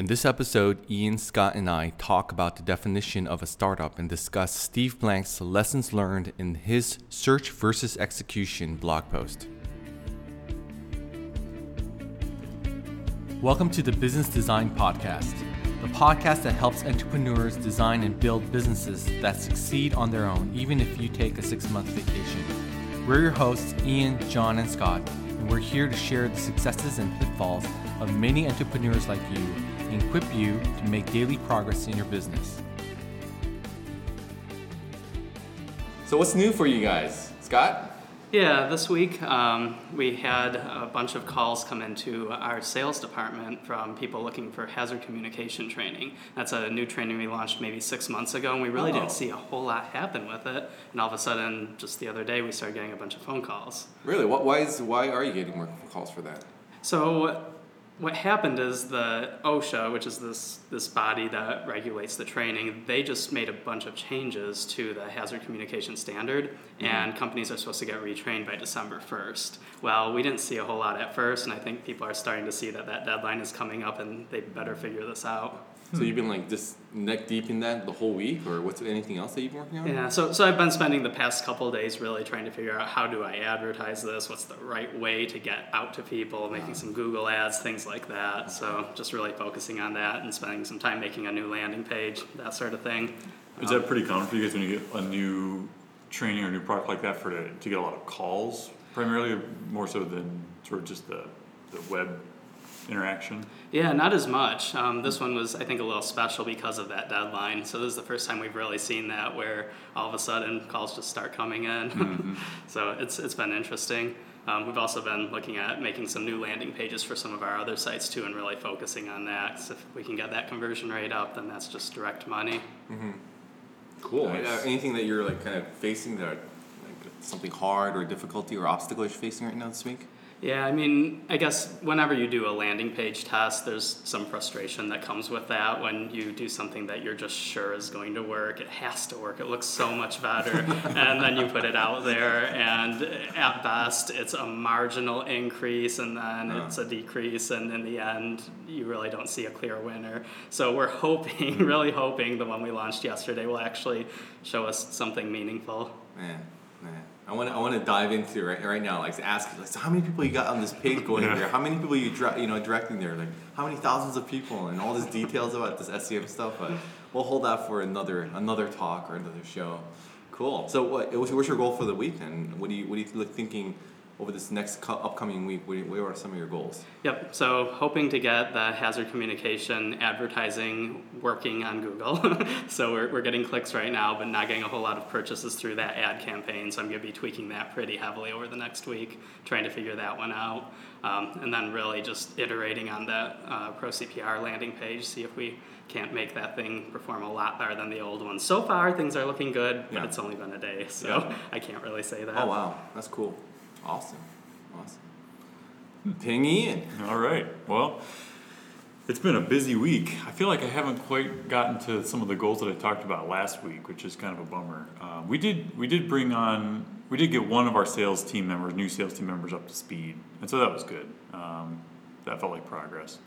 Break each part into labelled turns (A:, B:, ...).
A: In this episode, Ian, Scott, and I talk about the definition of a startup and discuss Steve Blank's lessons learned in his Search versus Execution blog post. Welcome to the Business Design Podcast, the podcast that helps entrepreneurs design and build businesses that succeed on their own, even if you take a six month vacation. We're your hosts, Ian, John, and Scott, and we're here to share the successes and pitfalls of many entrepreneurs like you and equip you to make daily progress in your business. So, what's new for you guys? Scott?
B: Yeah, this week um, we had a bunch of calls come into our sales department from people looking for hazard communication training. That's a new training we launched maybe six months ago, and we really oh. didn't see a whole lot happen with it. And all of a sudden, just the other day, we started getting a bunch of phone calls.
A: Really? What, why, is, why are you getting more calls for that?
B: So, what happened is the OSHA, which is this this body that regulates the training, they just made a bunch of changes to the hazard communication standard, mm-hmm. and companies are supposed to get retrained by December first. Well, we didn't see a whole lot at first, and I think people are starting to see that that deadline is coming up, and they better figure this out.
A: So you've been like just neck deep in that the whole week, or what's anything else that you've been working on?
B: Yeah, so so I've been spending the past couple days really trying to figure out how do I advertise this, what's the right way to get out to people, making some Google ads, things like that. So just really focusing on that and spending some time making a new landing page, that sort of thing.
C: Is um, that pretty common for you guys when you get a new training or new product like that for to, to get a lot of calls, primarily more so than sort of just the the web interaction?
B: Yeah, not as much. Um, this one was, I think, a little special because of that deadline. So this is the first time we've really seen that, where all of a sudden calls just start coming in. Mm-hmm. so it's it's been interesting. Um, we've also been looking at making some new landing pages for some of our other sites too, and really focusing on that. So if we can get that conversion rate up, then that's just direct money.
A: Mm-hmm. Cool. Nice. Uh, anything that you're like kind of facing that, like something hard or difficulty or obstacle you're facing right now this week?
B: Yeah, I mean, I guess whenever you do a landing page test, there's some frustration that comes with that when you do something that you're just sure is going to work. It has to work. It looks so much better. and then you put it out there, and at best, it's a marginal increase, and then uh-huh. it's a decrease. And in the end, you really don't see a clear winner. So we're hoping, mm-hmm. really hoping, the one we launched yesterday will actually show us something meaningful.
A: Man. I want to I want to dive into right right now. Like ask like, so how many people you got on this page going yeah. there? How many people you you know directing there? Like how many thousands of people and all these details about this SEM stuff. But we'll hold that for another another talk or another show. Cool. So what what's your goal for the week and what do you what are you thinking over this next co- upcoming week? What are some of your goals?
B: Yep. So hoping to get the hazard communication advertising working on Google. so we're, we're getting clicks right now, but not getting a whole lot of purchases through that ad campaign. So I'm going to be tweaking that pretty heavily over the next week, trying to figure that one out. Um, and then really just iterating on that uh, Pro CPR landing page, see if we can't make that thing perform a lot better than the old one. So far, things are looking good, but yeah. it's only been a day, so yeah. I can't really say that.
A: Oh wow, that's cool. Awesome. Awesome. Ping Ian.
C: All right. Well, it's been a busy week. I feel like I haven't quite gotten to some of the goals that I talked about last week, which is kind of a bummer. Uh, we did we did bring on we did get one of our sales team members, new sales team members, up to speed, and so that was good. Um, that felt like progress.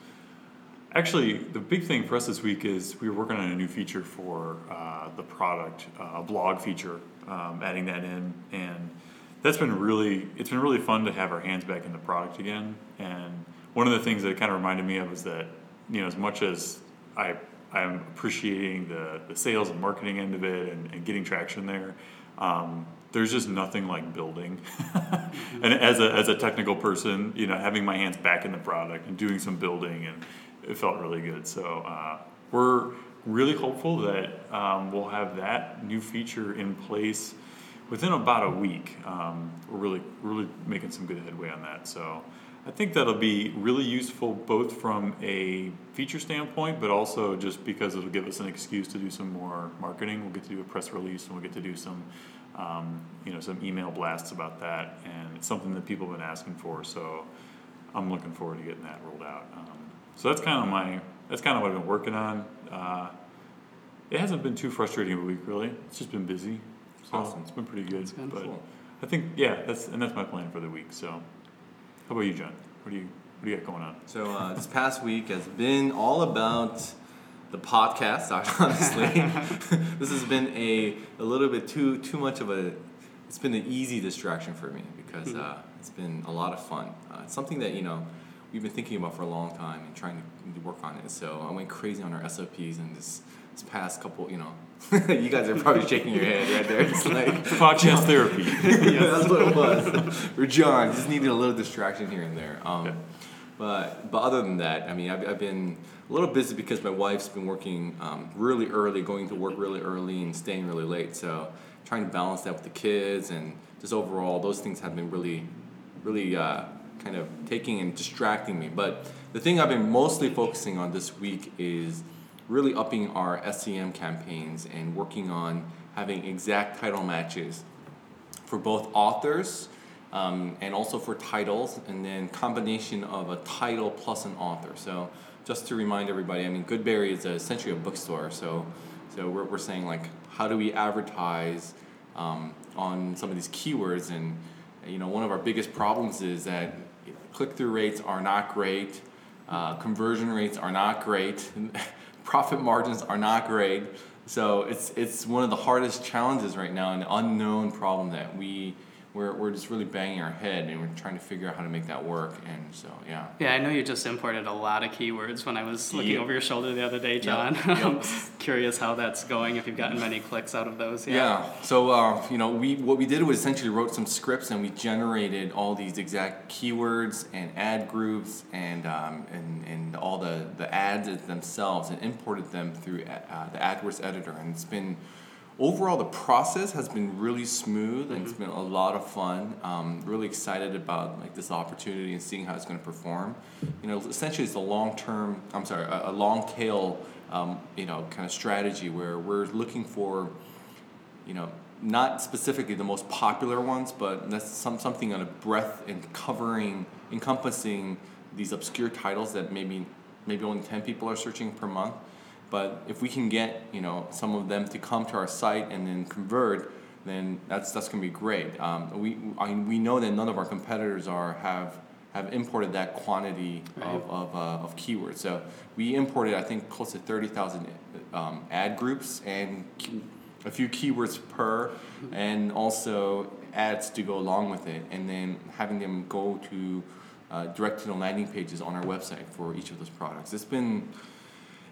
C: Actually, the big thing for us this week is we were working on a new feature for uh, the product, uh, a blog feature, um, adding that in, and that's been really it's been really fun to have our hands back in the product again. And one of the things that it kind of reminded me of is that you know as much as I I'm appreciating the the sales and marketing end of it and, and getting traction there. Um, there's just nothing like building. and as a, as a technical person, you know, having my hands back in the product and doing some building, and it felt really good. So uh, we're really hopeful that um, we'll have that new feature in place within about a week, um, we're really really making some good headway on that. So I think that'll be really useful both from a feature standpoint, but also just because it'll give us an excuse to do some more marketing. We'll get to do a press release, and we'll get to do some um, you know some email blasts about that, and it's something that people have been asking for. So I'm looking forward to getting that rolled out. Um, so that's kind of my that's kind of what I've been working on. Uh, it hasn't been too frustrating a week really. It's just been busy. So awesome. It's been pretty good. but cool. I think yeah, that's and that's my plan for the week. So, how about you, John? What do you What do you got going on?
A: So uh, this past week has been all about the podcast. Honestly, this has been a, a little bit too too much of a. It's been an easy distraction for me because uh, it's been a lot of fun. Uh, it's something that you know we've been thinking about for a long time and trying to work on it. So I went crazy on our SOPs and this this past couple, you know, you guys are probably shaking your head right there. It's like
C: Podcast therapy.
A: yeah, that's what it was. For John, just needed a little distraction here and there. Um,
C: Yeah.
A: But but other than that, I mean, I've, I've been a little busy because my wife's been working um, really early, going to work really early, and staying really late. So trying to balance that with the kids and just overall, those things have been really, really uh, kind of taking and distracting me. But the thing I've been mostly focusing on this week is really upping our SEM campaigns and working on having exact title matches for both authors um, and also for titles, and then combination of a title plus an author. So just to remind everybody, I mean, Goodberry is essentially a bookstore. So so we're, we're saying like, how do we advertise um, on some of these keywords? And you know, one of our biggest problems is that click through rates are not great, uh, conversion rates are not great, profit margins are not great. So it's it's one of the hardest challenges right now, an unknown problem that we we're, we're just really banging our head and we're trying to figure out how to make that work. And so yeah.
B: Yeah, I know you just imported a lot of keywords when I was looking
A: Yep.
B: over your shoulder the other day, John.
A: Yep.
B: I'm
A: Yep.
B: curious how that's going, if you've gotten many clicks out of those yet.
A: Yeah. So uh, you know, we what we did was essentially wrote some scripts and we generated all these exact keywords and ad groups and um, and, and all the the ads themselves and imported them through uh, the AdWords editor and it's been overall the process has been really smooth and it's been a lot of fun. Um, really excited about like this opportunity and seeing how it's going to perform. You know essentially it's a long term i'm sorry a, a long tail um, you know kind of strategy where we're looking for you know, not specifically the most popular ones, but that's some something on a breadth and covering, encompassing these obscure titles that maybe maybe only ten people are searching per month. But if we can get you know some of them to come to our site and then convert, then that's that's gonna be great. Um, we I mean, we know that none of our competitors are have have imported that quantity of, of, uh, of keywords. So we imported I think close to thirty thousand um, ad groups and a few keywords per, and also ads to go along with it, and then having them go to uh, direct to the landing pages on our website for each of those products. It's been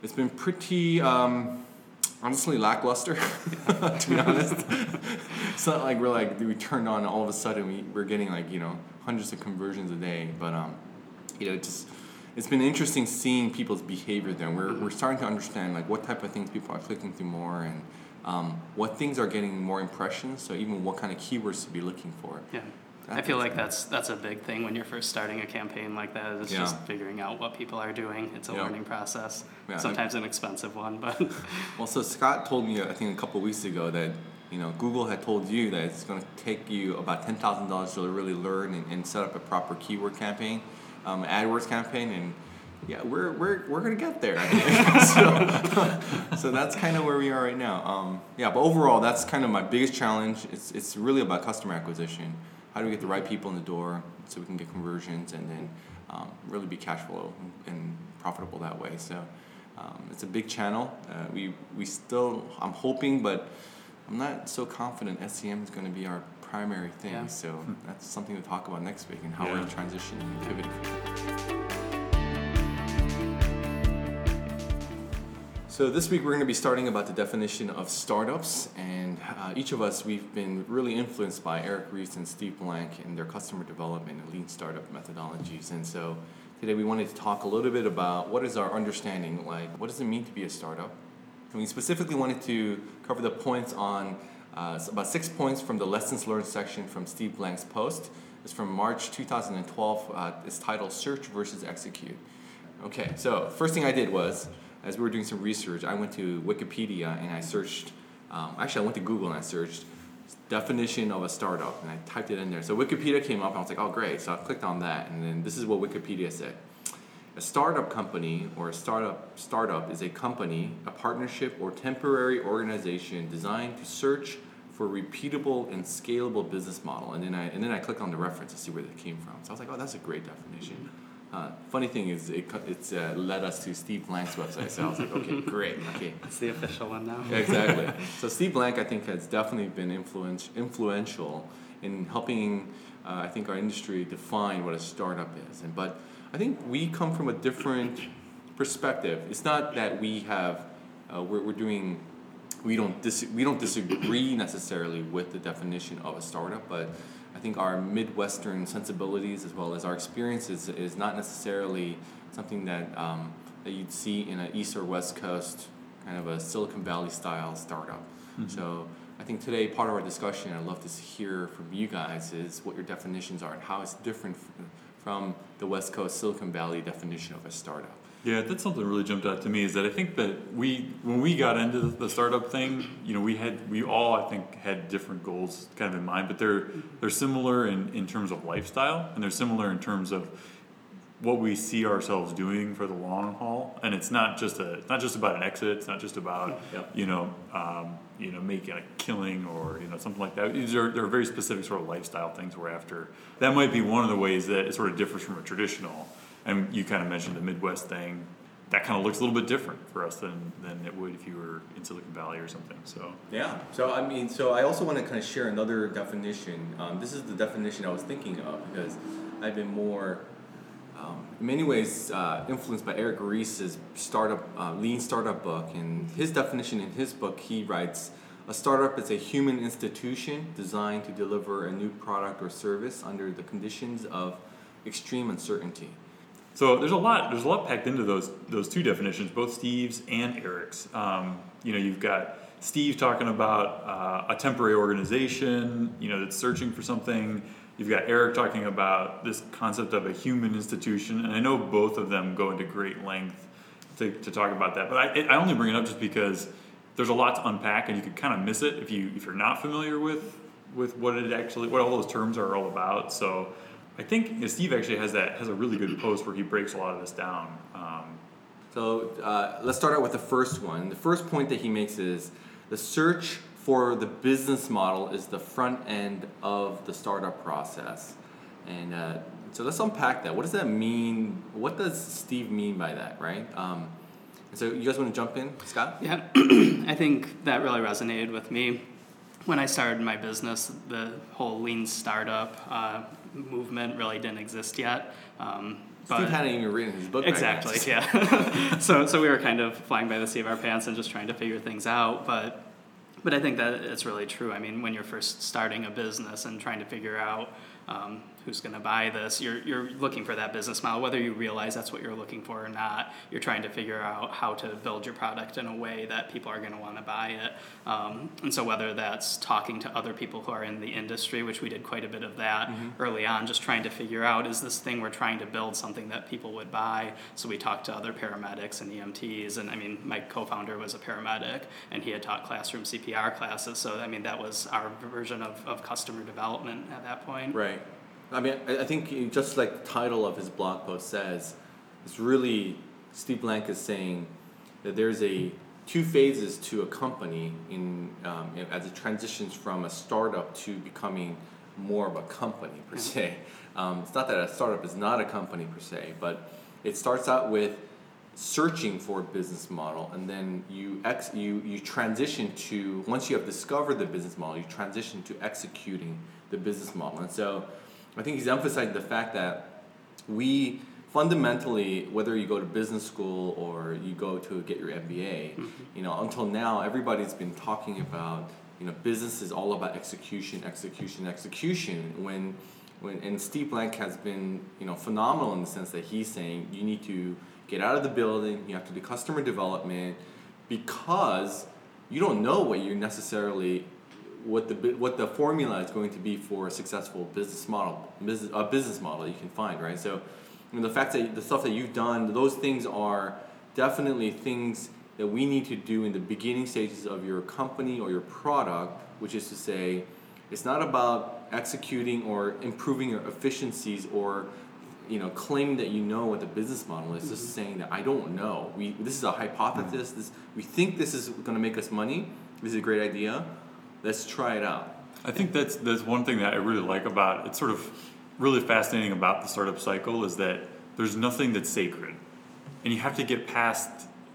A: it's been pretty um, honestly lackluster, to be honest. it's not like we're like we turned on all of a sudden we we're getting like you know hundreds of conversions a day, but um, you know just it's been interesting seeing people's behavior there. We're, we're starting to understand like what type of things people are clicking through more and um, what things are getting more impressions. So even what kind of keywords to be looking for.
B: Yeah. I feel like that's that's a big thing when you're first starting a campaign like that. It's
A: Yeah.
B: just figuring out what people are doing. It's a
A: Yeah.
B: learning process.
A: Yeah,
B: Sometimes an expensive one, but
A: Well, so Scott told me I think a couple weeks ago that you know Google had told you that it's going to take you about ten thousand dollars to really learn and, and set up a proper keyword campaign, um, AdWords campaign, and yeah, we're we're we're gonna get there. So, so that's kind of where we are right now. Um, yeah, but overall, that's kind of my biggest challenge. It's it's really about customer acquisition. How do we get the right people in the door so we can get conversions and then um, really be cash flow and profitable that way. So. Um, it's a big channel. Uh, we we still I'm hoping, but I'm not so confident SEM is going to be our primary thing.
B: Yeah.
A: So that's something to talk about next week and how
C: Yeah.
A: we're transitioning and pivoting. So this week we're going to be starting about the definition of startups, and uh, each of us we've been really influenced by Eric Ries and Steve Blank and their customer development and lean startup methodologies. And so today we wanted to talk a little bit about what is our understanding, like what does it mean to be a startup, and we specifically wanted to cover the points on uh, about six points from the lessons learned section from Steve Blank's post. It's from March 2012. Uh, it's titled "Search versus Execute." Okay, so first thing I did was, as we were doing some research, I went to Wikipedia and I searched. Um, actually, I went to Google and I searched definition of a startup and I typed it in there. So Wikipedia came up and I was like, oh great. So I clicked on that and then this is what Wikipedia said. A startup company or a startup startup is a company, a partnership or temporary organization designed to search for repeatable and scalable business model. And then I and then I clicked on the reference to see where that came from. So I was like, oh, that's a great definition. Uh, funny thing is, it, it's uh, led us to Steve Blank's website. So I was like, okay, great, okay.
B: It's the official one now.
A: Exactly. so Steve Blank, I think, has definitely been influence, influential in helping, uh, I think, our industry define what a startup is. And but I think we come from a different perspective. It's not that we have, uh, we're, we're doing, we don't dis- we don't disagree necessarily with the definition of a startup, but think our Midwestern sensibilities as well as our experiences is not necessarily something that um, that you'd see in an East or West Coast kind of a Silicon Valley style startup. So I think today part of our discussion, I'd love to hear from you guys, is what your definitions are and how it's different from the West Coast Silicon Valley definition of a startup.
C: Yeah, that's something that really jumped out to me is that I think that we, when we got into the startup thing, you know, we had, we all, I think, had different goals kind of in mind, but they're, they're similar in, in terms of lifestyle and they're similar in terms of what we see ourselves doing for the long haul. And it's not just a, it's not just about an exit. It's not just about,
A: Yep.
C: you know, um, you know, making a killing or, you know, something like that. These are, they're very specific sort of lifestyle things we're after. That might be one of the ways that it sort of differs from a traditional. And you kind of mentioned the Midwest thing. That kind of looks a little bit different for us than, than it would if you were in Silicon Valley or something. So,
A: Yeah. So I mean, so I also want to kind of share another definition. Um, this is the definition I was thinking of because I've been more, um, in many ways, uh, influenced by Eric Ries's startup, uh, lean startup book. And his definition in his book, he writes, a startup is a human institution designed to deliver a new product or service under the conditions of extreme uncertainty.
C: So there's a lot. There's a lot packed into those those two definitions, both Steve's and Eric's. Um, you know, you've got Steve talking about uh, a temporary organization, you know, that's searching for something. You've got Eric talking about this concept of a human institution, and I know both of them go into great length to, to talk about that. But I, I only bring it up just because there's a lot to unpack, and you could kind of miss it if you if you're not familiar with with what it actually what all those terms are all about. So I think you know, Steve actually has that has a really good post where he breaks a lot of this down. Um,
A: So uh, let's start out with the first one. The first point that he makes is the search for the business model is the front end of the startup process. And uh, so let's unpack that. What does that mean? What does Steve mean by that, right? Um, so you guys want to jump in, Scott?
B: Yeah, I think that really resonated with me. When I started my business, the whole lean startup uh, movement really didn't exist yet. Um, but
A: Steve hadn't even written his book. right
B: exactly, yeah. so, so we were kind of flying by the seat of our pants and just trying to figure things out. But, but I think that it's really true. I mean, when you're first starting a business and trying to figure out um, who's going to buy this, you're, you're looking for that business model, whether you realize that's what you're looking for or not. You're trying to figure out how to build your product in a way that people are going to want to buy it. Um, and so, whether that's talking to other people who are in the industry, which we did quite a bit of that early on, just trying to figure out is this thing we're trying to build something that people would buy? So, we talked to other paramedics and EMTs. And I mean, my co founder was a paramedic and he had taught classroom CPR classes. So, I mean, that was our version of, of customer development at that point.
A: Right. I mean, I I think just like the title of his blog post says, it's really Steve Blank is saying that there's a two phases to a company in um, in- as it transitions from a startup to becoming more of a company per se. Um, it's not that a startup is not a company per se, but it starts out with searching for a business model and then you ex you you transition to once you have discovered the business model you transition to executing the business model and so i think he's emphasizing the fact that we fundamentally whether you go to business school or you go to get your mba mm-hmm. you know until now everybody's been talking about you know business is all about execution execution execution. When when and Steve Blank has been you know phenomenal in the sense that he's saying you need to get out of the building, you have to do customer development because you don't know what you're necessarily what the what the formula is going to be for a successful business model business a business model you can find right? So you know, the fact that the stuff that you've done those things are definitely things that we need to do in the beginning stages of your company or your product which is to say it's not about executing or improving your efficiencies or you know claiming that you know what the business model is. Just mm-hmm. saying that i don't know. We this is a hypothesis. This we think this is going to make us money. This is a great idea let's try it out
C: I think that's that's one thing that I really like about it's sort of really fascinating about the startup cycle is that there's nothing that's sacred, and you have to get past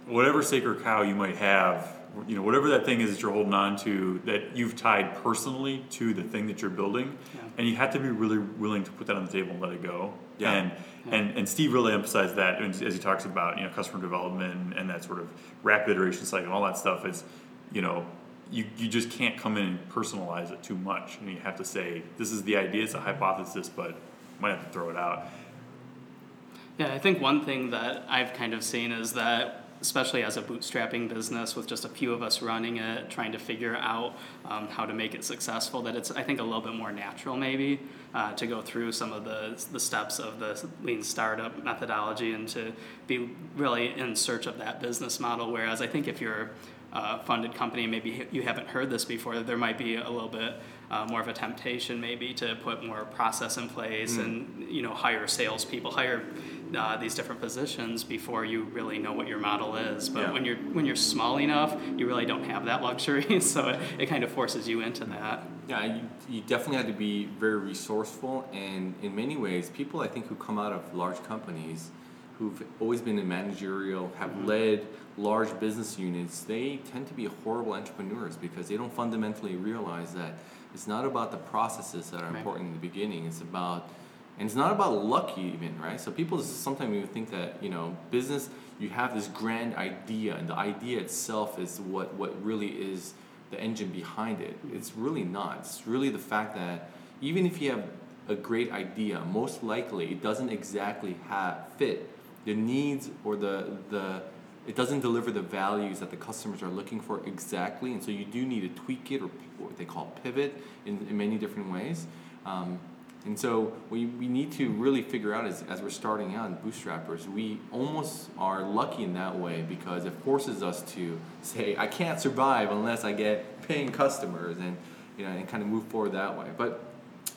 C: whatever sacred cow you might have. You know, whatever that thing is that you're holding on to that you've tied personally to the thing that you're building,
B: Yeah.
C: and you have to be really willing to put that on the table and let it go.
A: Yeah.
C: And and and Steve really emphasized that as as he talks about you know customer development and that sort of rapid iteration cycle and all that stuff is, you know, you you just can't come in and personalize it too much, and you have to say this is the idea, it's a hypothesis, but might have to throw it out.
B: Yeah, I think one thing that I've kind of seen is that, especially as a bootstrapping business with just a few of us running it, trying to figure out um, how to make it successful, that it's, I think, a little bit more natural maybe uh, to go through some of the, the steps of the lean startup methodology and to be really in search of that business model. Whereas I think if you're a funded company, maybe you haven't heard this before, there might be a little bit uh, more of a temptation maybe to put more process in place and you know hire salespeople, hire uh, these different positions before you really know what your model is. But
A: Yeah.
B: when you're when you're small enough, you really don't have that luxury, so it, it kind of forces you into that.
A: Yeah, you, you definitely have to be very resourceful, and in many ways, people I think who come out of large companies, who've always been in managerial, have mm-hmm. led large business units, they tend to be horrible entrepreneurs because they don't fundamentally realize that it's not about the processes that are
B: Right.
A: important in the beginning. It's about and it's not about luck even, right? So people sometimes even think that you know business, you have this grand idea, and the idea itself is what what really is the engine behind it. Mm-hmm. It's really not. It's really the fact that even if you have a great idea, most likely it doesn't exactly have fit the needs or the the it doesn't deliver the values that the customers are looking for exactly, and so you do need to tweak it or what they call pivot in, in many different ways. Um, and so we, we need to really figure out as, as we're starting out in bootstrappers, we almost are lucky in that way because it forces us to say, I can't survive unless I get paying customers and you know and kind of move forward that way. But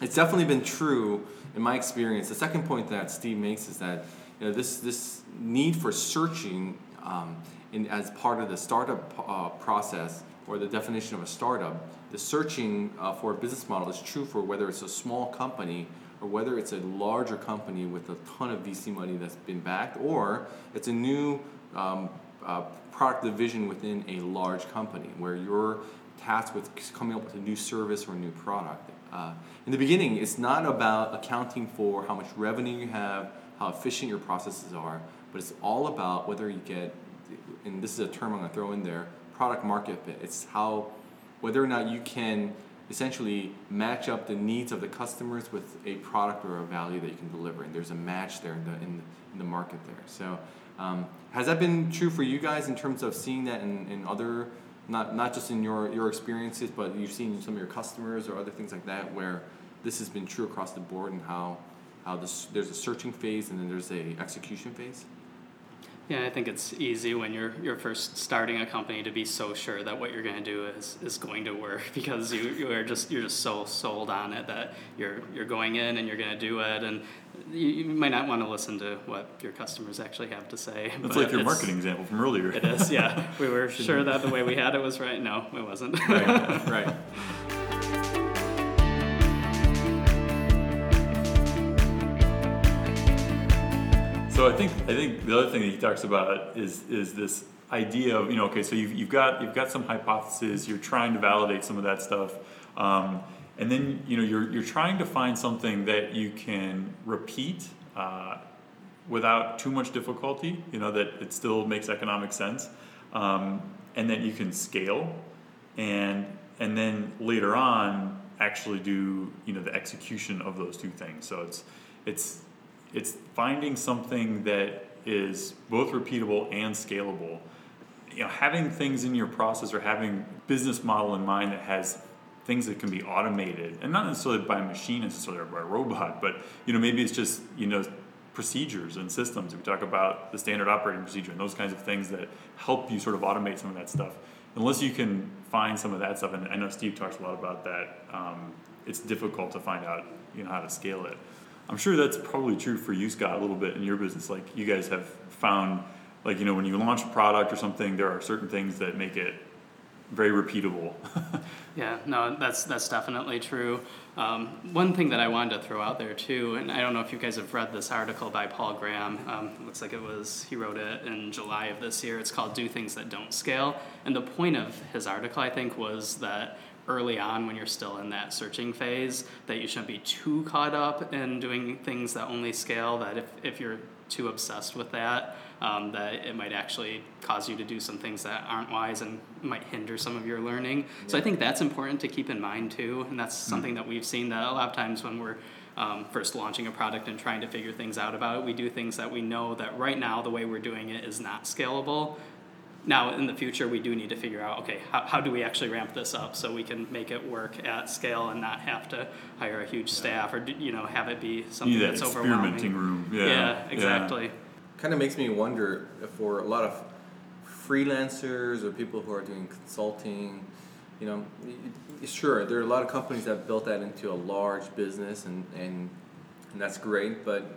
A: it's definitely been true in my experience. The second point that Steve makes is that you know this this need for searching um, in as part of the startup uh, process or the definition of a startup, the searching uh, for a business model is true for whether it's a small company or whether it's a larger company with a ton of VC money that's been backed, or it's a new um, uh, product division within a large company where you're tasked with coming up with a new service or a new product. Uh, in the beginning, it's not about accounting for how much revenue you have, how efficient your processes are, but it's all about whether you get, and this is a term I'm going to throw in there, product market fit. It's how, whether or not you can essentially match up the needs of the customers with a product or a value that you can deliver, and there's a match there in the in, in the market there. So, um, has that been true for you guys in terms of seeing that in, in other, not not just in your your experiences, but you've seen some of your customers or other things like that, where this has been true across the board, and how how this, there's a searching phase and then there's a execution phase.
B: Yeah, I think it's easy when you're you're first starting a company to be so sure that what you're going to do is, is going to work because you, you are just you're just so sold on it that you're you're going in and you're going to do it and you, you might not want to listen to what your customers actually have to say.
C: That's like your
B: it's-
C: marketing example from earlier.
B: It is, yeah. We were sure that the way we had it was right. No, it wasn't.
A: Right, right.
C: So I think I think the other thing that he talks about is is this idea of you know okay so you've, you've got you've got some hypotheses you're trying to validate some of that stuff um, and then you know you're you're trying to find something that you can repeat uh, without too much difficulty you know that it still makes economic sense um, and that you can scale and and then later on actually do you know the execution of those two things. So it's it's it's finding something that is both repeatable and scalable. You know having things in your process or having business model in mind that has things that can be automated and not necessarily by a machine necessarily or by a robot but you know maybe it's just you know procedures and systems. We talk about the standard operating procedure and those kinds of things that help you sort of automate some of that stuff. Unless you can find some of that stuff and i know steve talks a lot about that um, it's difficult to find out you know how to scale it i'm sure that's probably true for you scott a little bit in your business like you guys have found like you know when you launch a product or something there are certain things that make it very repeatable.
B: Yeah, no, that's that's definitely true. Um, one thing that I wanted to throw out there too, and I don't know if you guys have read this article by Paul Graham. Um, looks like it was he wrote it in July of this year. It's called "Do Things That Don't Scale," and the point of his article, I think, was that early on when you're still in that searching phase, that you shouldn't be too caught up in doing things that only scale. That if if you're too obsessed with that, um, that it might actually cause you to do some things that aren't wise and might hinder some of your learning. So I think that's important to keep in mind too, and that's something that we've seen that a lot of times when we're um, first launching a product and trying to figure things out about it, we do things that we know that right now the way we're doing it is not scalable. Now, in the future, we do need to figure out okay, how, how do we actually ramp this up so we can make it work at scale and not have to hire a huge staff or you know have it be something
C: need that
B: that's
C: experimenting
B: overwhelming.
C: room. Yeah,
B: yeah, exactly.
A: kind of makes me wonder for a lot of freelancers or people who are doing consulting you know y- y- sure there are a lot of companies that built that into a large business and, and and that's great but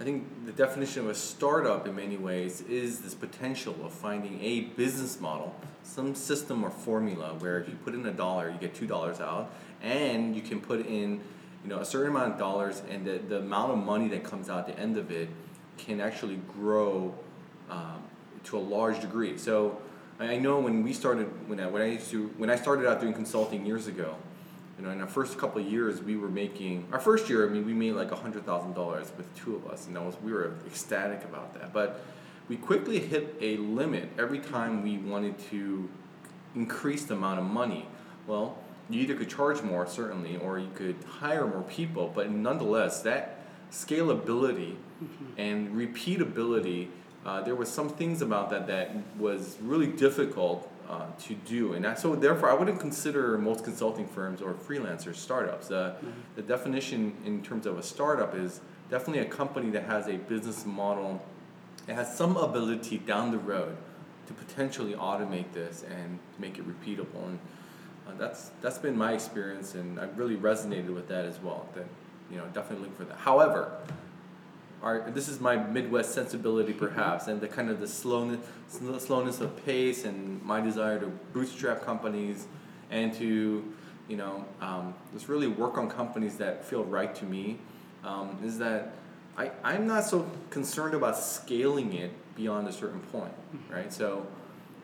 A: i think the definition of a startup in many ways is this potential of finding a business model some system or formula where if you put in a dollar you get two dollars out and you can put in you know a certain amount of dollars and the, the amount of money that comes out at the end of it can actually grow um, to a large degree. So I know when we started, when I, when I used to, when I started out doing consulting years ago, you know, in our first couple of years, we were making our first year. I mean, we made like a hundred thousand dollars with two of us, and that was we were ecstatic about that. But we quickly hit a limit every time we wanted to increase the amount of money. Well, you either could charge more certainly, or you could hire more people. But nonetheless, that scalability and repeatability, uh, there was some things about that that was really difficult uh, to do, and that, so therefore I wouldn't consider most consulting firms or freelancers startups. Uh, The definition in terms of a startup is definitely a company that has a business model, it has some ability down the road to potentially automate this and make it repeatable, and uh, that's that's been my experience, and I've really resonated with that as well. That you know definitely look for that. However, this is my Midwest sensibility perhaps, and the kind of the slowness, sl- slowness of pace, and my desire to bootstrap companies, and to, you know, um, just really work on companies that feel right to me, um, is that I, I'm not so concerned about scaling it beyond a certain point, right? So,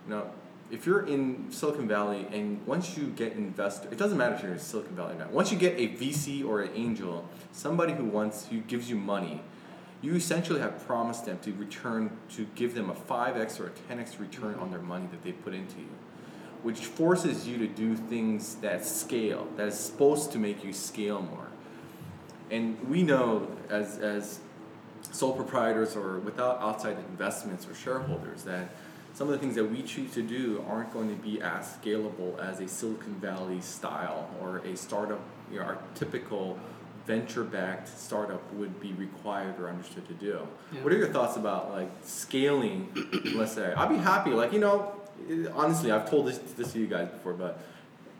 A: you know, if you're in Silicon Valley and once you get investor, it doesn't matter if you're in Silicon Valley or not. Once you get a VC or an angel, somebody who wants who gives you money, you essentially have promised them to return to give them a five x or a ten x return on their money that they put into you, which forces you to do things that scale. That is supposed to make you scale more. And we know as as sole proprietors or without outside investments or shareholders that some of the things that we choose to do aren't going to be as scalable as a Silicon Valley style or a startup, you know, our typical venture backed startup would be required or understood to do.
B: Yeah.
A: What are your thoughts about like scaling, let's say? I'd be happy, like, you know, honestly, I've told this, this to you guys before, but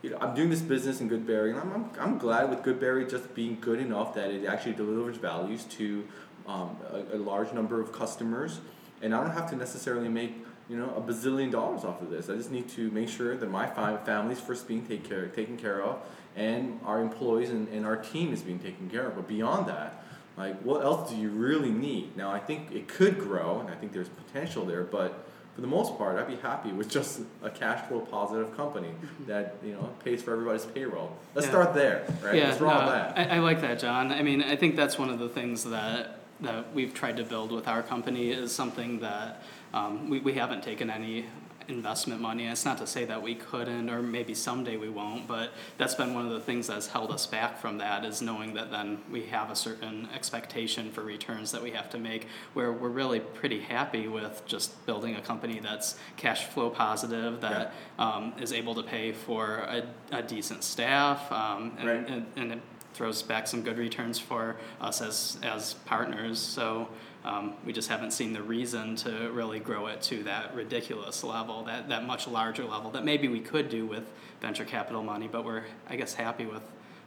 A: you know, I'm doing this business in Goodberry, and I'm, I'm, I'm glad with Goodberry just being good enough that it actually delivers values to um, a, a large number of customers, and I don't have to necessarily make you know a bazillion dollars off of this. I just need to make sure that my fi- family's first being take care, taken care of, and our employees and, and our team is being taken care of. But beyond that, like what else do you really need? Now I think it could grow, and I think there's potential there, but for the most part, I'd be happy with just a cash flow positive company that you know pays for everybody's payroll. Let's
B: Yeah.
A: start there, right?
B: Yeah, no,
A: that?
B: I, I like that, John. I mean, I think that's one of the things that that we've tried to build with our company is something that um, we, we haven't taken any investment money. And it's not to say that we couldn't, or maybe someday we won't, but that's been one of the things that's held us back from that is knowing that then we have a certain expectation for returns that we have to make where we're really pretty happy with just building a company that's cash flow positive, that um, is able to pay for a, a decent staff, um, and,
A: Right.
B: and, and it throws back some good returns for us as, as partners. So um, we just haven't seen the reason to really grow it to that ridiculous level, that, that much larger level that maybe we could do with venture capital money, but we're, I guess, happy with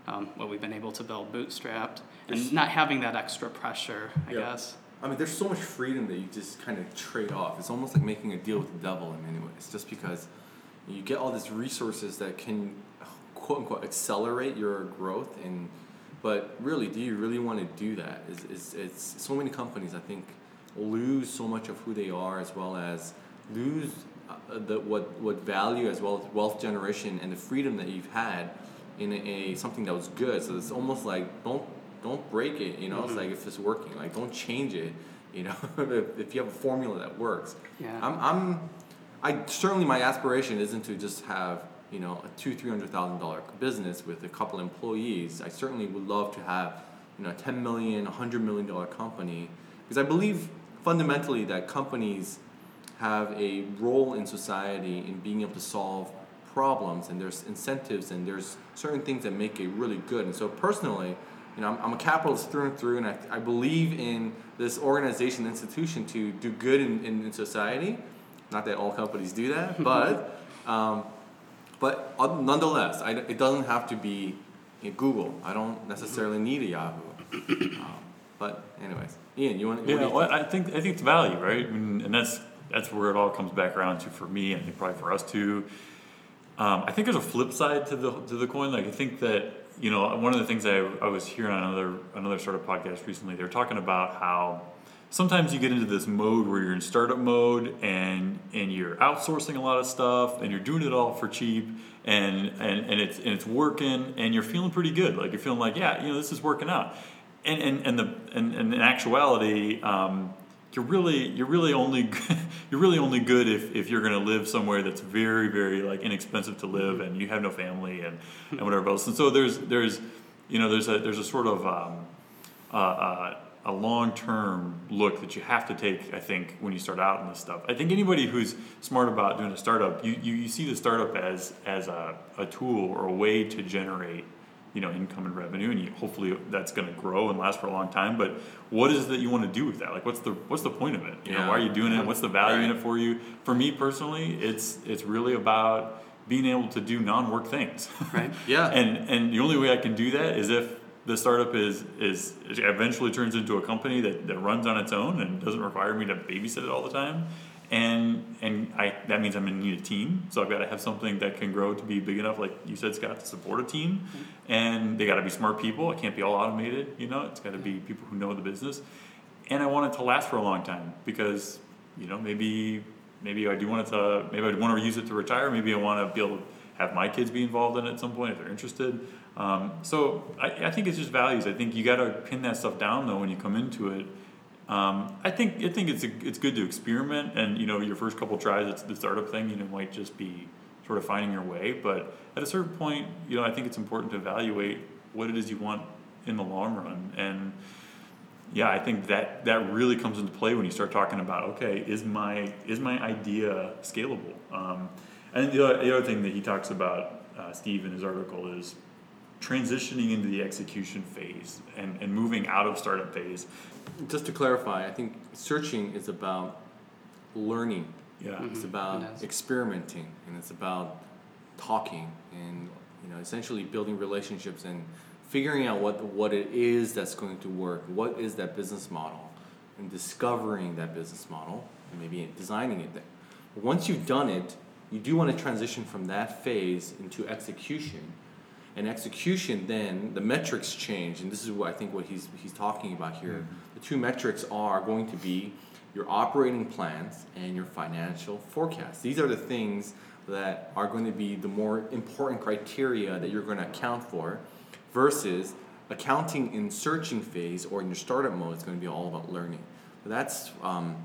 B: um, what we've been able to build bootstrapped and not having that extra pressure, I
A: Yeah.
B: guess.
A: I mean, there's so much freedom that you just kind of trade off. It's almost like making a deal with the devil in many ways, just because, You get all these resources that can, quote unquote, accelerate your growth. And but really, do you really want to do that? Is it's, it's so many companies I think lose so much of who they are as well as lose uh, the what what value as well as wealth generation and the freedom that you've had in a, a something that was good. So it's almost like don't don't break it. You know,
B: Mm-hmm.
A: it's like if it's working, like don't change it. You know, if, if you have a formula that works.
B: Yeah.
A: I'm I'm I certainly my aspiration isn't to just have you know a two three hundred thousand dollar business with a couple employees. I certainly would love to have you know a 10 million 100 million dollar company because I believe fundamentally that companies have a role in society in being able to solve problems and there's incentives and there's certain things that make it really good and so personally you know i'm, I'm a capitalist through and through and I, I believe in this organization institution to do good in, in, in society not that all companies do that but um, but uh, nonetheless I, it doesn't have to be you know, google i don't necessarily need a yahoo um, but anyways ian you want what
C: Yeah,
A: you
C: well,
A: think?
C: I think I think it's value, right? I mean, and that's that's where it all comes back around to for me, and I think probably for us too. Um, I think there's a flip side to the to the coin. Like I think that you know one of the things I, I was hearing on another another sort of podcast recently. They were talking about how sometimes you get into this mode where you're in startup mode and and you're outsourcing a lot of stuff and you're doing it all for cheap and and, and it's and it's working and you're feeling pretty good. Like you're feeling like yeah you know this is working out. And and and the and, and in actuality. Um, you're really you're really only you're really only good if, if you're going to live somewhere that's very very like inexpensive to live and you have no family and, and whatever else and so there's there's you know there's a there's a sort of um, uh, uh, a long term look that you have to take I think when you start out in this stuff. I think anybody who's smart about doing a startup you, you, you see the startup as as a, a tool or a way to generate you know income and revenue and you, hopefully that's going to grow and last for a long time but what is it that you want to do with that? Like what's the what's the point of it? You know why are you doing it? What's the value in it for you? For me personally it's it's really about being able to do non-work things.
B: Right.
A: Yeah.
C: and and the only way i can do that is if the startup is is eventually turns into a company that, that runs on its own and doesn't require me to babysit it all the time and and I that means I'm gonna need a team. So I've got to have something that can grow to be big enough, like you said, Scott, to support a team. And they got to be smart people. It can't be all automated. You know, it's got to be people who know the business. And I want it to last for a long time because you know maybe maybe I do want it to maybe I want to use it to retire. Maybe I want to be able to have my kids be involved in it at some point if they're interested. Um, so I, I think it's just values. I think you got to pin that stuff down though when you come into it. Um, I think I think it's a, it's good to experiment, and you know your first couple tries, it's the startup thing. You know, might just be sort of finding your way, but at a certain point, you know, I think it's important to evaluate what it is you want in the long run, and yeah, I think that that really comes into play when you start talking about okay, is my is my idea scalable? Um, and the other, the other thing that he talks about, uh, Steve, in his article is transitioning into the execution phase and, and moving out of startup phase.
A: Just to clarify, I think searching is about learning.
C: Yeah. Mm-hmm.
A: It's about
B: It is.
A: experimenting and it's about talking and you know essentially building relationships and figuring out what what it is that's going to work. What is that business model? And discovering that business model and maybe designing it. Once you've done it, you do want to transition from that phase into execution. And execution, then the metrics change, and this is what I think what he's he's talking about here. The two metrics are going to be your operating plans and your financial forecasts. These are the things that are going to be the more important criteria that you're going to account for, versus accounting in searching phase or in your startup mode. It's going to be all about learning. So that's um,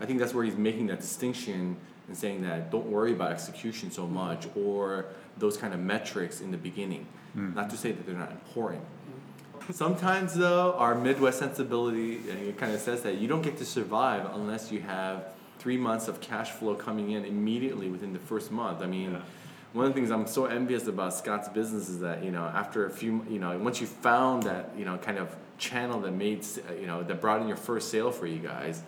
A: I think that's where he's making that distinction and saying that don't worry about execution so much or those kind of metrics in the beginning. Mm. Not to say that they're not important. Sometimes though, our Midwest sensibility it kind of says that you don't get to survive unless you have three months of cash flow coming in immediately within the first month. I mean.
C: Yeah.
A: One of the things I'm so envious about Scott's business is that you know after a few you know once you found that you know kind of channel that made you know that brought in your first sale for you guys,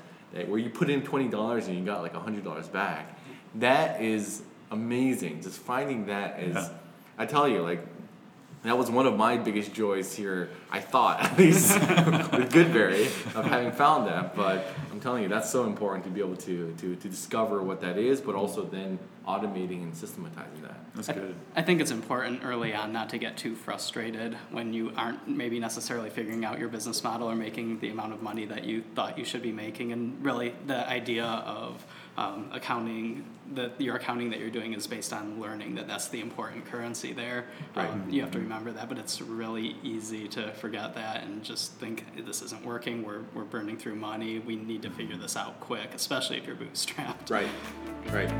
A: where you put in twenty dollars and you got like hundred dollars back, that is amazing. Just finding that is,
C: Yeah.
A: I tell you like that was one of my biggest joys here, I thought, at least with Goodberry, of having found that. But I'm telling you, that's so important to be able to, to, to discover what that is, but also then automating and systematizing that.
C: That's good.
B: I think it's important early on not to get too frustrated when you aren't maybe necessarily figuring out your business model or making the amount of money that you thought you should be making. And really, the idea of um, accounting, that your accounting that you're doing is based on learning that that's the important currency there.
A: Right.
B: Um, you have to remember that, but it's really easy to forget that and just think this isn't working. We're, we're burning through money. We need to figure this out quick, especially if you're bootstrapped.
A: Right, right.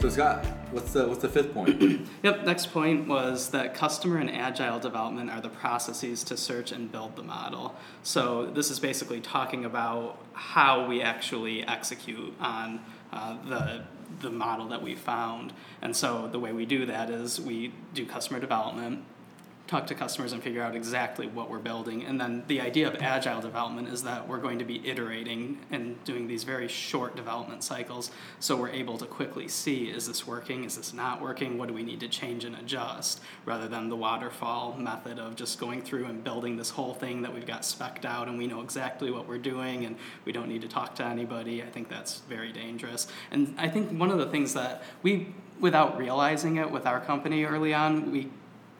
A: So Scott, what's the what's the fifth point?
B: Yep, next point was that customer and agile development are the processes to search and build the model. So this is basically talking about how we actually execute on uh, the the model that we found. And so the way we do that is we do customer development, talk to customers and figure out exactly what we're building. And then the idea of agile development is that we're going to be iterating and doing these very short development cycles so we're able to quickly see is this working, is this not working, what do we need to change and adjust, rather than the waterfall method of just going through and building this whole thing that we've got specked out and we know exactly what we're doing and we don't need to talk to anybody. I think that's very dangerous. And I think one of the things that we without realizing it with our company early on, we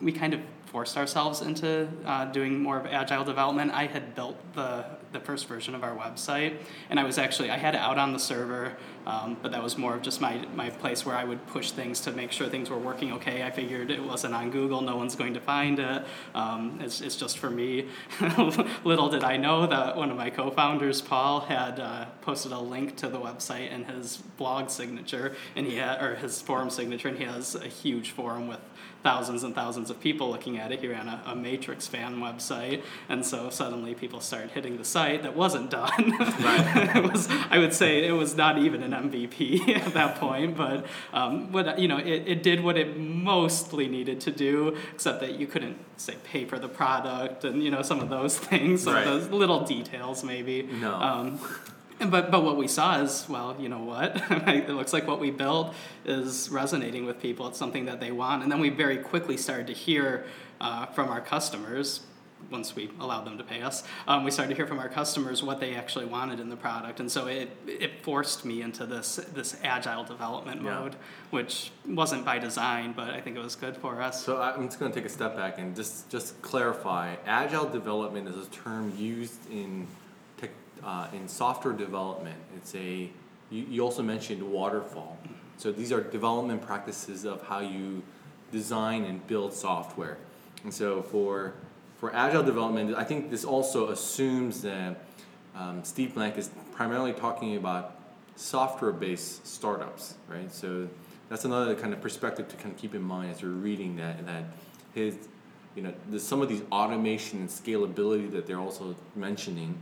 B: we kind of forced ourselves into uh, doing more of agile development. I had built the the first version of our website, and I was actually I had it out on the server, um, but that was more of just my my place where I would push things to make sure things were working okay. I figured it wasn't on Google, no one's going to find it. Um, it's it's just for me. Little did I know that one of my co-founders, Paul, had uh, posted a link to the website in his blog signature, and he had or his forum signature, and he has a huge forum with thousands and thousands of people looking at it. He ran a, a Matrix fan website, and so suddenly people started hitting the site that wasn't done.
A: Right.
B: it was, I would say, it was not even an MVP at that point, but um, what you know, it, it did what it mostly needed to do, except that you couldn't say pay for the product and you know some of those things, some
A: Right.
B: of those little details maybe.
A: No.
B: Um, But but what we saw is well, you know what? it looks like what we built is resonating with people. It's something that they want, and then we very quickly started to hear uh, from our customers. Once we allowed them to pay us, um, we started to hear from our customers what they actually wanted in the product, and so it it forced me into this this agile development
A: Yeah.
B: mode, which wasn't by design, but I think it was good for us.
A: So I'm just going to take a step back and just just clarify. Agile development is a term used in uh, in software development. It's a you, you also mentioned waterfall. So these are development practices of how you design and build software. And so for for agile development, I think this also assumes that um, Steve Blank is primarily talking about software-based startups, right? So that's another kind of perspective to kind of keep in mind as you're reading that. That his, you know, some of these automation and scalability that they're also mentioning,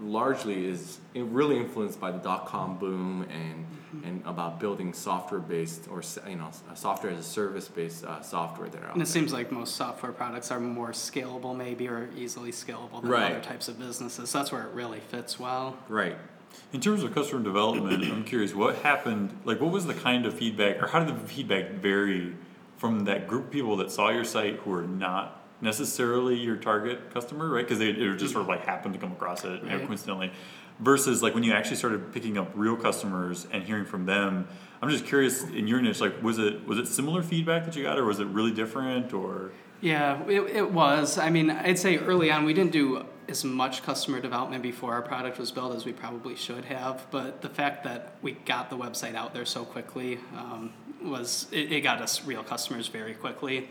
A: largely is really influenced by the dot com boom and and about building software-based or you know software as a service-based uh, software that are out
B: And it
A: there.
B: seems like most software products are more scalable, maybe, or easily scalable than
A: Right.
B: other types of businesses. That's where it really fits well.
A: right.
C: In terms of customer development, I'm curious what happened. Like, what was the kind of feedback, or how did the feedback vary from that group of people that saw your site who are not necessarily your target customer, right? Because they just sort of like happened to come across it
B: Right.
C: coincidentally, versus like when you actually started picking up real customers and hearing from them. I'm just curious in your niche, like, was it was it similar feedback that you got, or was it really different, or
B: Yeah, it, it was. I mean, I'd say early on we didn't do as much customer development before our product was built as we probably should have. But the fact that we got the website out there so quickly um, was it, it got us real customers very quickly.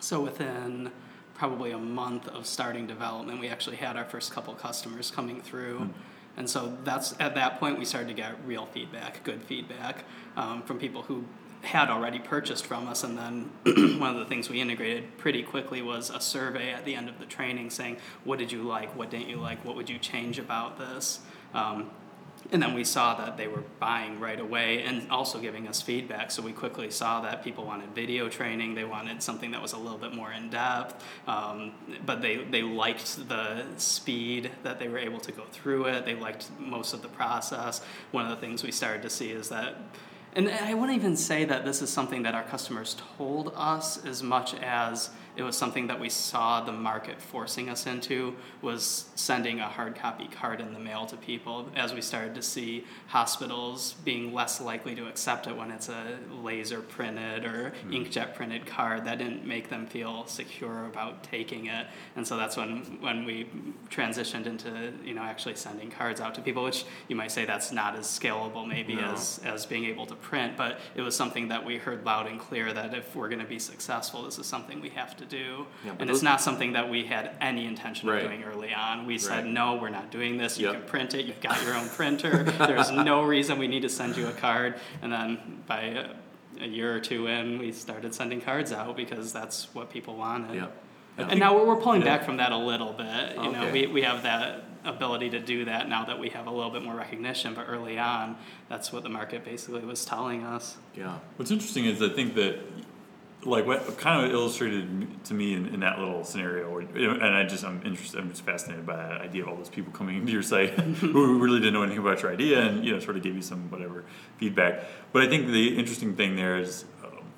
B: So within probably a month of starting development, we actually had our first couple customers coming through. And so that's at that point we started to get real feedback, good feedback um, from people who had already purchased from us. And then one of the things we integrated pretty quickly was a survey at the end of the training saying, "What did you like? What didn't you like? What would you change about this?" Um, and then we saw that they were buying right away and also giving us feedback. So we quickly saw that people wanted video training. They wanted something that was a little bit more in depth, um, but they, they liked the speed that they were able to go through it. They liked most of the process. One of the things we started to see is that and I wouldn't even say that this is something that our customers told us as much as it was something that we saw the market forcing us into was sending a hard copy card in the mail to people as we started to see hospitals being less likely to accept it when it's a laser printed or mm. inkjet printed card that didn't make them feel secure about taking it and so that's when when we transitioned into you know actually sending cards out to people which you might say that's not as scalable maybe no. as as being able to print but it was something that we heard loud and clear that if we're going to be successful this is something we have to do. Yeah, and it's not something that we had any intention right. of doing early on. We right. said, no, we're not doing this. You yep. can print it. You've got your own printer. There's no reason we need to send you a card. And then by a, a, year or two in, we started sending cards out because that's what people wanted. Yep. And now we're pulling yeah. back from that a little bit. You okay. know, we, we have that ability to do that now that we have a little bit more recognition. But early on, that's what the market basically was telling us.
C: Yeah. What's interesting is I think that like what kind of illustrated to me in, in that little scenario, and I just I'm interested, I'm just fascinated by that idea of all those people coming into your site who really didn't know anything about your idea and you know sort of gave you some whatever feedback. But I think the interesting thing there is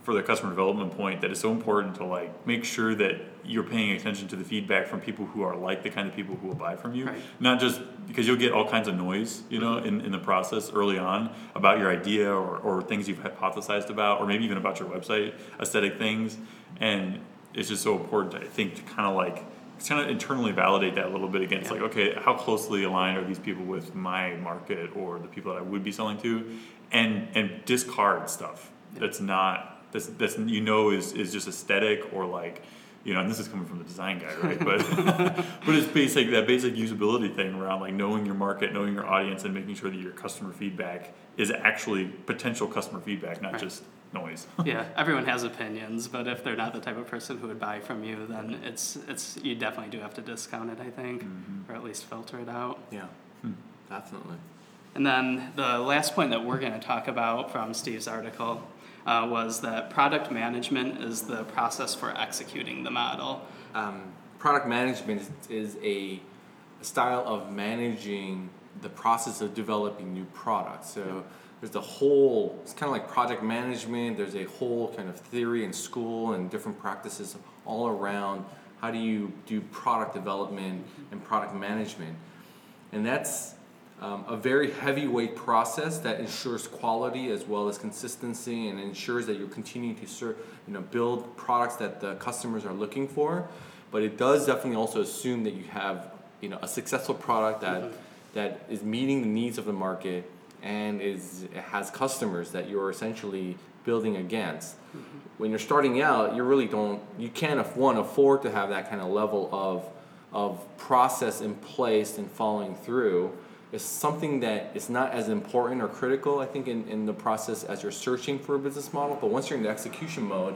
C: for the customer development point that it's so important to like make sure that you're paying attention to the feedback from people who are like the kind of people who will buy from you right. not just because you'll get all kinds of noise you know in, in the process early on about your idea or, or things you've hypothesized about or maybe even about your website aesthetic things and it's just so important i think to kind of like kind of internally validate that a little bit against yeah. like okay how closely aligned are these people with my market or the people that i would be selling to and and discard stuff yeah. that's not that's that's you know is is just aesthetic or like you know, and this is coming from the design guy, right? But but it's basic that basic usability thing around like knowing your market, knowing your audience, and making sure that your customer feedback is actually potential customer feedback, not right. just noise.
B: yeah, everyone has opinions, but if they're not the type of person who would buy from you, then it's it's you definitely do have to discount it, I think, mm-hmm. or at least filter it out.
A: Yeah, hmm. definitely.
B: And then the last point that we're going to talk about from Steve's article uh, was that product management is the process for executing the model.
A: Um, product management is, is a style of managing the process of developing new products. So there's a whole, it's kind of like project management, there's a whole kind of theory and school and different practices all around how do you do product development and product management. And that's um, a very heavyweight process that ensures quality as well as consistency and ensures that you're continuing to serve, you know, build products that the customers are looking for. But it does definitely also assume that you have you know a successful product that mm-hmm. that is meeting the needs of the market and is has customers that you're essentially building against. Mm-hmm. When you're starting out, you really don't you can't one afford to have that kind of level of of process in place and following through is something that is not as important or critical, I think, in, in the process as you're searching for a business model. But once you're in the execution mode,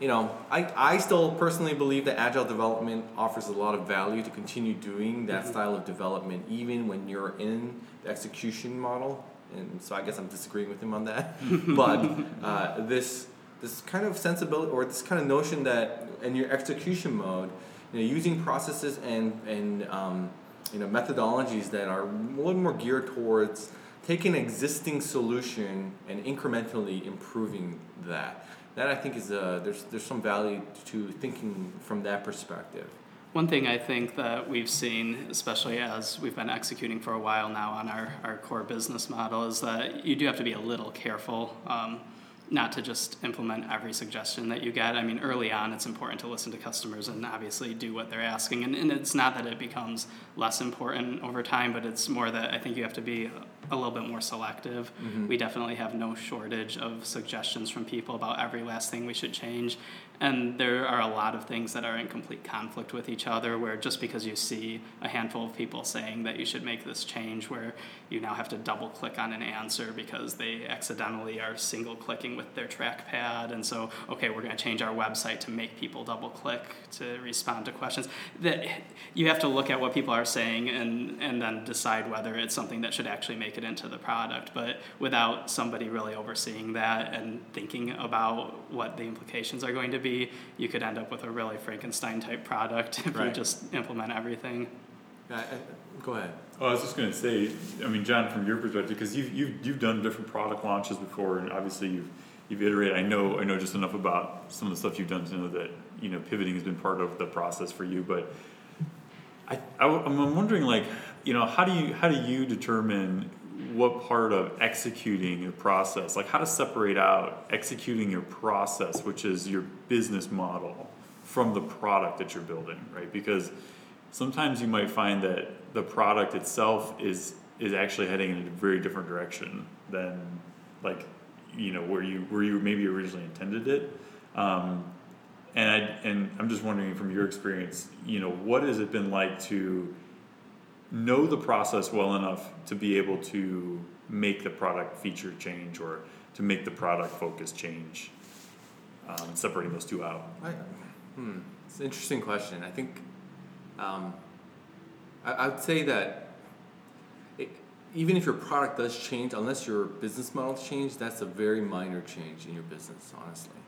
A: you know, I, I still personally believe that agile development offers a lot of value to continue doing that mm-hmm. style of development, even when you're in the execution model. And so I guess I'm disagreeing with him on that. but uh, this this kind of sensibility or this kind of notion that in your execution mode, you know, using processes and and um, you know methodologies that are a little more geared towards taking an existing solution and incrementally improving that. That I think is a, there's there's some value to thinking from that perspective.
B: One thing I think that we've seen, especially as we've been executing for a while now on our, our core business model, is that you do have to be a little careful. Um, not to just implement every suggestion that you get. I mean, early on, it's important to listen to customers and obviously do what they're asking. And, and it's not that it becomes less important over time, but it's more that I think you have to be a little bit more selective.
A: Mm-hmm.
B: We definitely have no shortage of suggestions from people about every last thing we should change. And there are a lot of things that are in complete conflict with each other, where just because you see a handful of people saying that you should make this change, where you now have to double click on an answer because they accidentally are single clicking with their trackpad. And so, okay, we're going to change our website to make people double click to respond to questions. That you have to look at what people are saying and, and then decide whether it's something that should actually make it into the product. But without somebody really overseeing that and thinking about what the implications are going to be, you could end up with a really Frankenstein type product if you just implement everything.
A: I, I, go ahead.
C: Oh, I was just gonna say, I mean, John, from your perspective, because you've, you've, you've done different product launches before, and obviously you've, you've iterated, I know, I know just enough about some of the stuff you've done to know that, you know, pivoting has been part of the process for you, but I, I, am wondering, like, you know, how do you, how do you determine what part of executing your process, like how to separate out executing your process, which is your business model, from the product that you're building, right? Because sometimes you might find that the product itself is is actually heading in a very different direction than like you know where you where you maybe originally intended it um, and I and I'm just wondering from your experience you know what has it been like to know the process well enough to be able to make the product feature change or to make the product focus change um, separating those two out
A: I, hmm, it's an interesting question. I think um, I, I would say that it, even if your product does change, unless your business model change, that's a very minor change in your business. Honestly,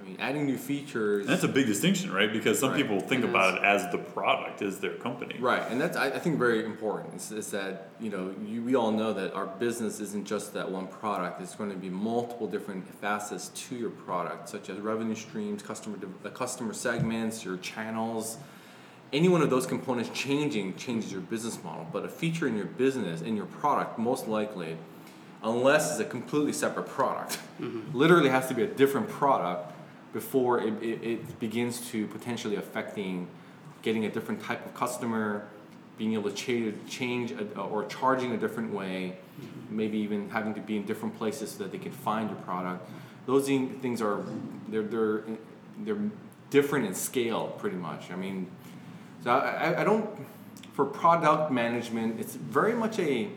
A: I mean, adding new features.
C: And that's a big distinction, right? Because some
A: Right.
C: people think
B: It
C: about it as the product, as their company.
A: Right, and that's I, I think very important. Is, is that you know you, we all know that our business isn't just that one product. It's going to be multiple different facets to your product, such as revenue streams, customer de- the customer segments, your channels. Any one of those components changing changes your business model. But a feature in your business in your product, most likely, unless it's a completely separate product, mm-hmm. literally has to be a different product before it, it, it begins to potentially affecting getting a different type of customer, being able to change, change a, or charging a different way, maybe even having to be in different places so that they can find your product. Those things are they're they're they're different in scale pretty much. I mean, so I, I, don't for product management. It's very much a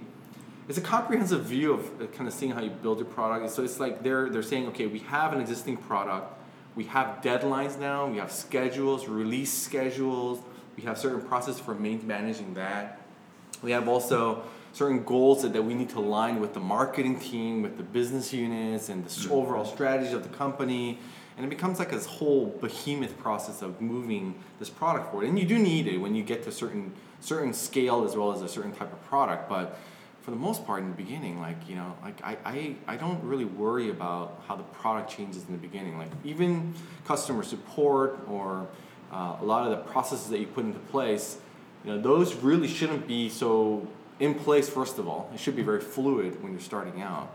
A: it's a comprehensive view of kind of seeing how you build your product. So it's like they're they're saying, okay, we have an existing product, we have deadlines now, we have schedules, release schedules, we have certain process for managing that. We have also certain goals that, that we need to align with the marketing team, with the business units, and the s mm-hmm. overall strategy of the company. And it becomes like this whole behemoth process of moving this product forward. And you do need it when you get to a certain certain scale as well as a certain type of product. But for the most part, in the beginning, like you know, like I, I, I don't really worry about how the product changes in the beginning. Like even customer support or uh, a lot of the processes that you put into place, you know, those really shouldn't be so in place. First of all, it should be very fluid when you're starting out,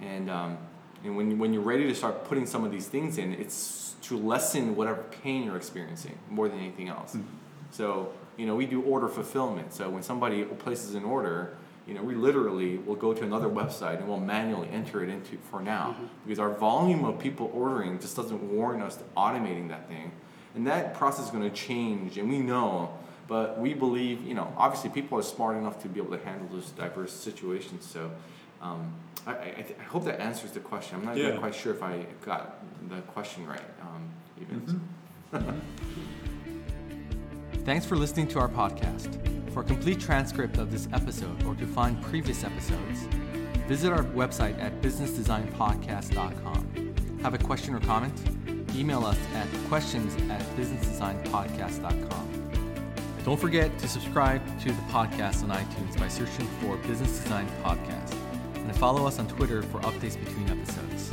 A: and um, and when when you're ready to start putting some of these things in, it's to lessen whatever pain you're experiencing more than anything else. So you know, we do order fulfillment. So when somebody places an order, you know, we literally will go to another website and we'll manually enter it into for now because our volume of people ordering just doesn't warrant us automating that thing, and that process is going to change, and we know. But we believe, you know, obviously people are smart enough to be able to handle those diverse situations. So. Um, I, I, I th- I hope that answers the question. I'm not
C: Yeah.
A: quite sure if I got the question right. Um, even. Thanks for listening to our podcast. For a complete transcript of this episode or to find previous episodes, visit our website at businessdesignpodcast.com. Have a question or comment? Email us at questions at businessdesignpodcast.com. Don't forget to subscribe to the podcast on iTunes by searching for Business Design Podcast and follow us on Twitter for updates between episodes.